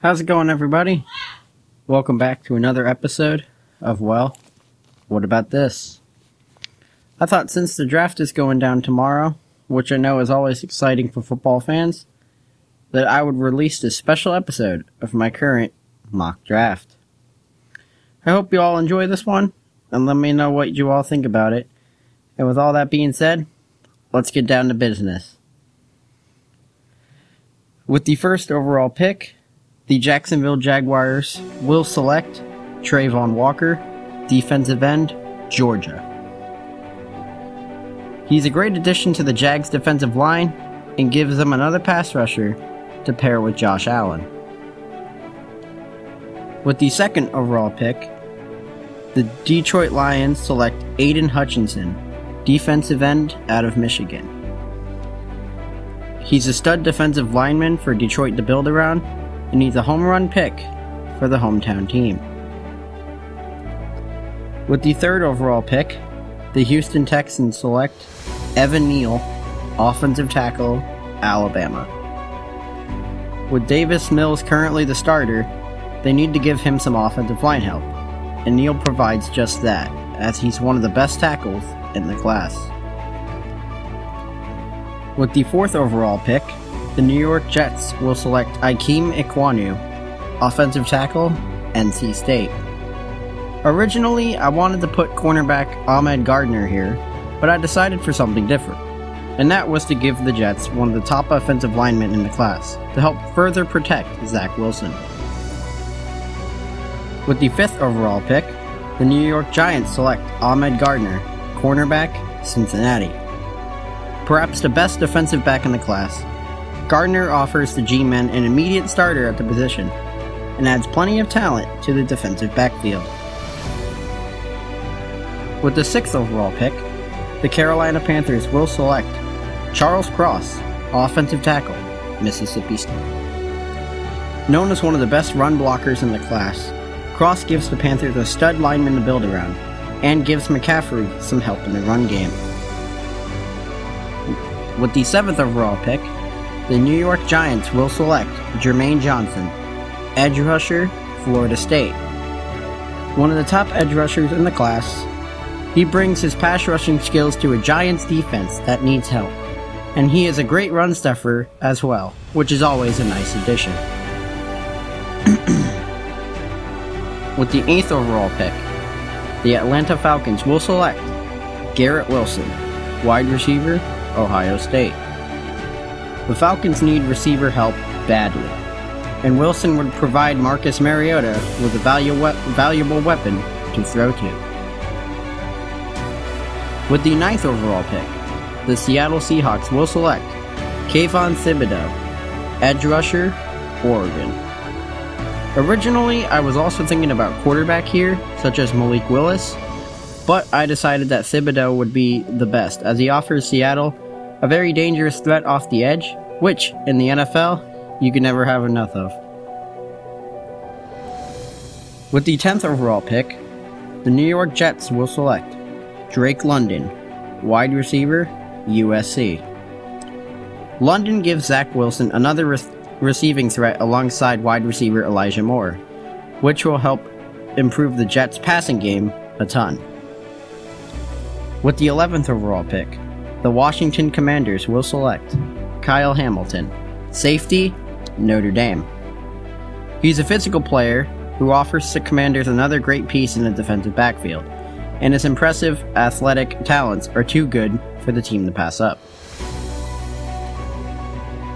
How's it going, everybody? Welcome back to another episode of Well, What About This? I thought since the draft is going down tomorrow, which I know is always exciting for football fans, that I would release this special episode of my current mock draft. I hope you all enjoy this one, and let me know what you all think about it. And with all that being said, let's get down to business. With the first overall pick, the Jacksonville Jaguars will select Travon Walker, defensive end, Georgia. He's a great addition to the Jags defensive line and gives them another pass rusher to pair with Josh Allen. With the second overall pick, the Detroit Lions select Aidan Hutchinson, defensive end out of Michigan. He's a stud defensive lineman for Detroit to build around, and he's a home run pick for the hometown team. With the third overall pick, the Houston Texans select Evan Neal, offensive tackle, Alabama. With Davis Mills currently the starter, they need to give him some offensive line help, and Neal provides just that, as he's one of the best tackles in the class. With the fourth overall pick, the New York Jets will select Ikem Ekwonu, offensive tackle, NC State. Originally, I wanted to put cornerback Ahmad Gardner here, but I decided for something different, and that was to give the Jets one of the top offensive linemen in the class to help further protect Zach Wilson. With the fifth overall pick, the New York Giants select Ahmad Gardner, cornerback, Cincinnati. Perhaps the best defensive back in the class, Gardner offers the G men an immediate starter at the position and adds plenty of talent to the defensive backfield. With the sixth overall pick, the Carolina Panthers will select Charles Cross, offensive tackle, Mississippi State. Known as one of the best run blockers in the class, Cross gives the Panthers a stud lineman to build around and gives McCaffrey some help in the run game. With the seventh overall pick, the New York Giants will select Jermaine Johnson, edge rusher, Florida State. One of the top edge rushers in the class, he brings his pass rushing skills to a Giants defense that needs help. And he is a great run stuffer as well, which is always a nice addition. With the eighth overall pick, the Atlanta Falcons will select Garrett Wilson, wide receiver, Ohio State. The Falcons need receiver help badly, and Wilson would provide Marcus Mariota with a valu- valuable weapon to throw to. With the ninth overall pick, the Seattle Seahawks will select Kayvon Thibodeaux, edge rusher, Oregon. Originally, I was also thinking about quarterback here, such as Malik Willis, but I decided that Thibodeaux would be the best, as he offers Seattle a very dangerous threat off the edge, which, in the NFL, you can never have enough of. With the 10th overall pick, the New York Jets will select Drake London, wide receiver, USC. London gives Zach Wilson another re- receiving threat alongside wide receiver Elijah Moore, which will help improve the Jets' passing game a ton. With the 11th overall pick, the Washington Commanders will select Kyle Hamilton, safety, Notre Dame. He's a physical player who offers the Commanders another great piece in the defensive backfield, and his impressive athletic talents are too good for the team to pass up.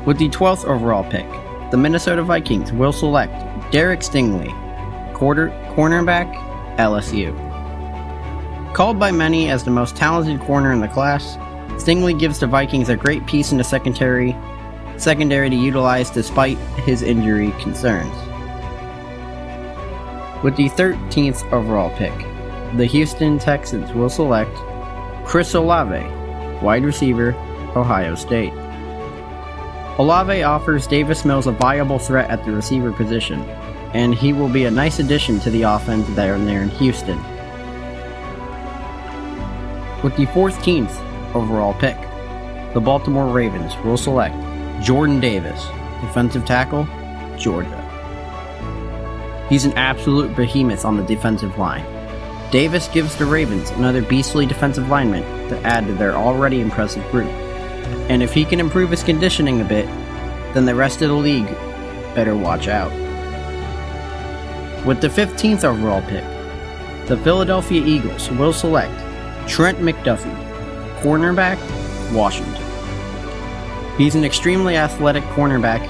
With the 12th overall pick, the Minnesota Vikings will select Derek Stingley, quarter, cornerback, LSU. Called by many as the most talented corner in the class, Stingley gives the Vikings a great piece in the secondary, secondary to utilize despite his injury concerns. With the 13th overall pick, the Houston Texans will select Chris Olave, wide receiver, Ohio State. Olave offers Davis Mills a viable threat at the receiver position, and he will be a nice addition to the offense there and there in Houston. With the 14th overall pick, the Baltimore Ravens will select Jordan Davis, defensive tackle, Georgia. He's an absolute behemoth on the defensive line. Davis gives the Ravens another beastly defensive lineman to add to their already impressive group. And if he can improve his conditioning a bit, then the rest of the league better watch out. With the 15th overall pick, the Philadelphia Eagles will select Trent McDuffie, cornerback, Washington. He's an extremely athletic cornerback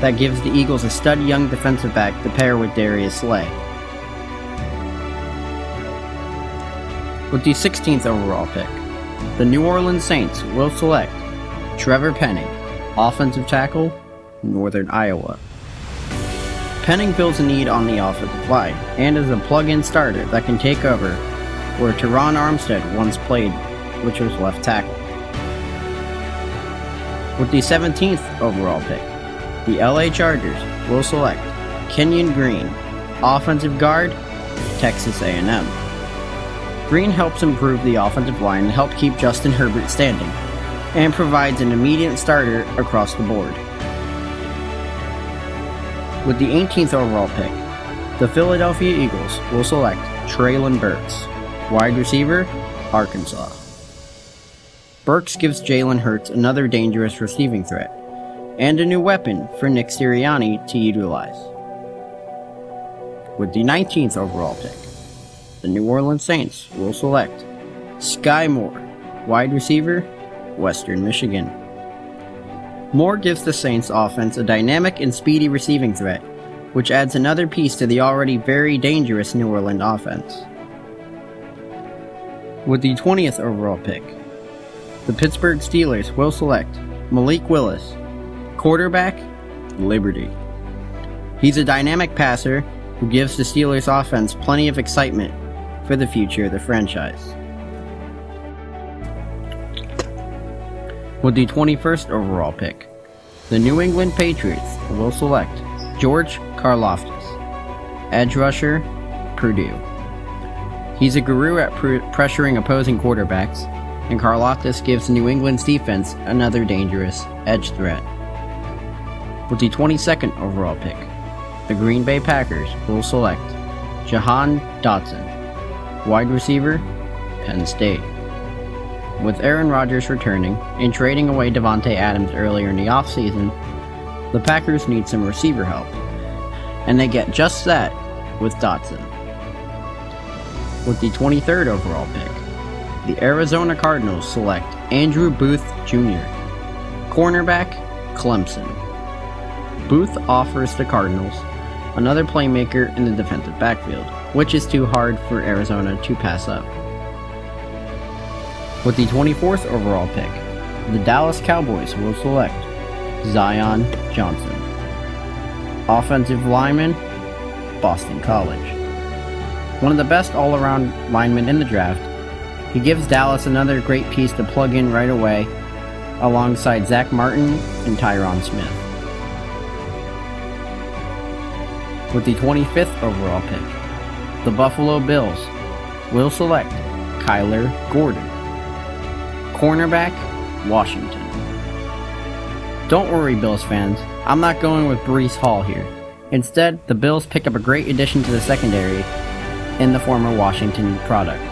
that gives the Eagles a stud young defensive back to pair with Darius Slay. With the 16th overall pick, the New Orleans Saints will select Trevor Penning, offensive tackle, Northern Iowa. Penning fills a need on the offensive line and is a plug-in starter that can take over where Terron Armstead once played, which was left tackle. With the 17th overall pick, the LA Chargers will select Kenyon Green, offensive guard, Texas A&M. Green helps improve the offensive line and help keep Justin Herbert standing, and provides an immediate starter across the board. With the 18th overall pick, the Philadelphia Eagles will select Treylon Burks, wide receiver, Arkansas. Burks gives Jalen Hurts another dangerous receiving threat, and a new weapon for Nick Sirianni to utilize. With the 19th overall pick, the New Orleans Saints will select Skyy Moore, wide receiver, Western Michigan. Moore gives the Saints offense a dynamic and speedy receiving threat, which adds another piece to the already very dangerous New Orleans offense. With the 20th overall pick, the Pittsburgh Steelers will select Malik Willis, quarterback, Liberty. He's a dynamic passer who gives the Steelers offense plenty of excitement for the future of the franchise. With the 21st overall pick, the New England Patriots will select George Karlaftis, edge rusher, Purdue. He's a guru at pr- pressuring opposing quarterbacks, and Karlaftis gives New England's defense another dangerous edge threat. With the 22nd overall pick, the Green Bay Packers will select Jahan Dotson, wide receiver, Penn State. With Aaron Rodgers returning and trading away Davante Adams earlier in the offseason, the Packers need some receiver help, and they get just that with Dotson. With the 23rd overall pick, the Arizona Cardinals select Andrew Booth Jr., cornerback, Clemson. Booth offers the Cardinals another playmaker in the defensive backfield, which is too hard for Arizona to pass up. With the 24th overall pick, the Dallas Cowboys will select Zion Johnson. Offensive lineman, Boston College. One of the best all around linemen in the draft, he gives Dallas another great piece to plug in right away alongside Zack Martin and Tyron Smith. With the 25th overall pick, the Buffalo Bills will select Kyler Gordon cornerback, Washington. Don't worry, Bills fans. I'm not going with Breece Hall here. Instead, the Bills pick up a great addition to the secondary in the former Washington product.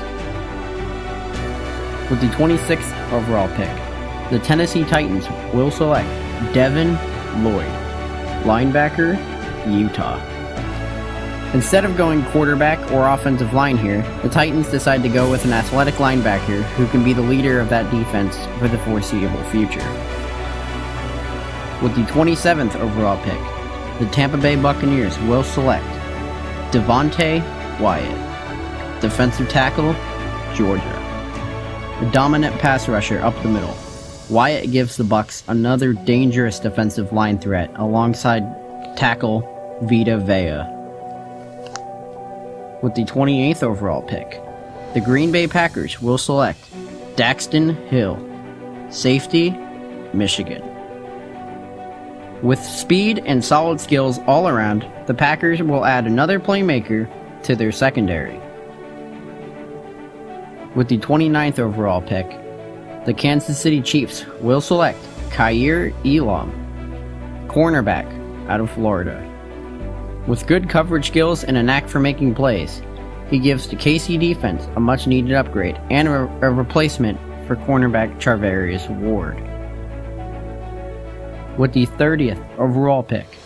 With the 26th overall pick, the Tennessee Titans will select Devin Lloyd, linebacker, Utah. Instead of going quarterback or offensive line here, the Titans decide to go with an athletic linebacker who can be the leader of that defense for the foreseeable future. With the 27th overall pick, the Tampa Bay Buccaneers will select Devonte Wyatt, defensive tackle, Georgia. A dominant pass rusher up the middle, Wyatt gives the Bucs another dangerous defensive line threat alongside tackle Vita Vea with the 28th overall pick. The Green Bay Packers will select Daxton Hill, safety, Michigan. With speed and solid skills all around, the Packers will add another playmaker to their secondary. With the 29th overall pick, the Kansas City Chiefs will select Kaiir Elam, cornerback out of Florida. With good coverage skills and a knack for making plays, he gives the KC defense a much needed upgrade and a, a replacement for cornerback Charvarius Ward. With the 30th overall pick,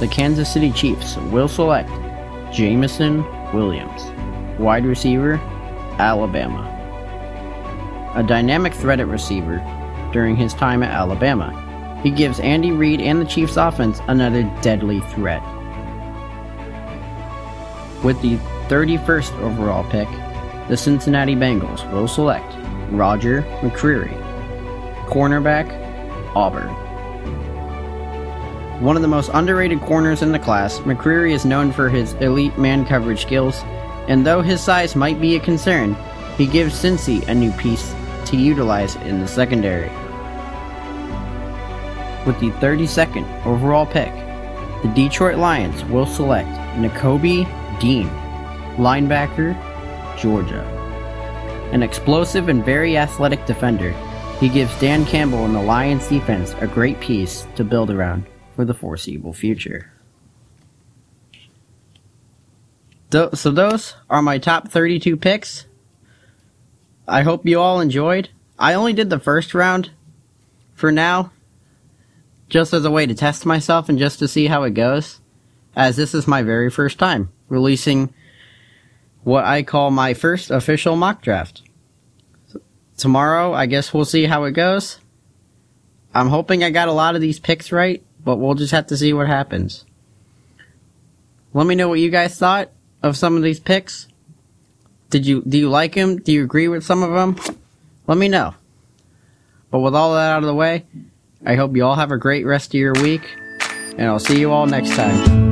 the Kansas City Chiefs will select Jameson Williams, wide receiver, Alabama. A dynamic threat at receiver during his time at Alabama, he gives Andy Reid and the Chiefs offense another deadly threat. With the 31st overall pick, the Cincinnati Bengals will select Roger McCreary, cornerback, Auburn. One of the most underrated corners in the class, McCreary is known for his elite man coverage skills, and though his size might be a concern, he gives Cincy a new piece to utilize in the secondary. With the 32nd overall pick, the Detroit Lions will select Nakobe Dean, linebacker, Georgia. An explosive and very athletic defender, he gives Dan Campbell and the Lions defense a great piece to build around for the foreseeable future. So, those are my top 32 picks. I hope you all enjoyed. I only did the first round for now, just as a way to test myself and just to see how it goes, as this is my very first time releasing what I call my first official mock draft. tomorrow, I guess we'll see how it goes. I'm hoping I got a lot of these picks right, but we'll just have to see what happens. Let me know what you guys thought of some of these picks. Did you do you like them? Do you agree with some of them? Let me know. But with all that out of the way, I hope you all have a great rest of your week, and I'll see you all next time.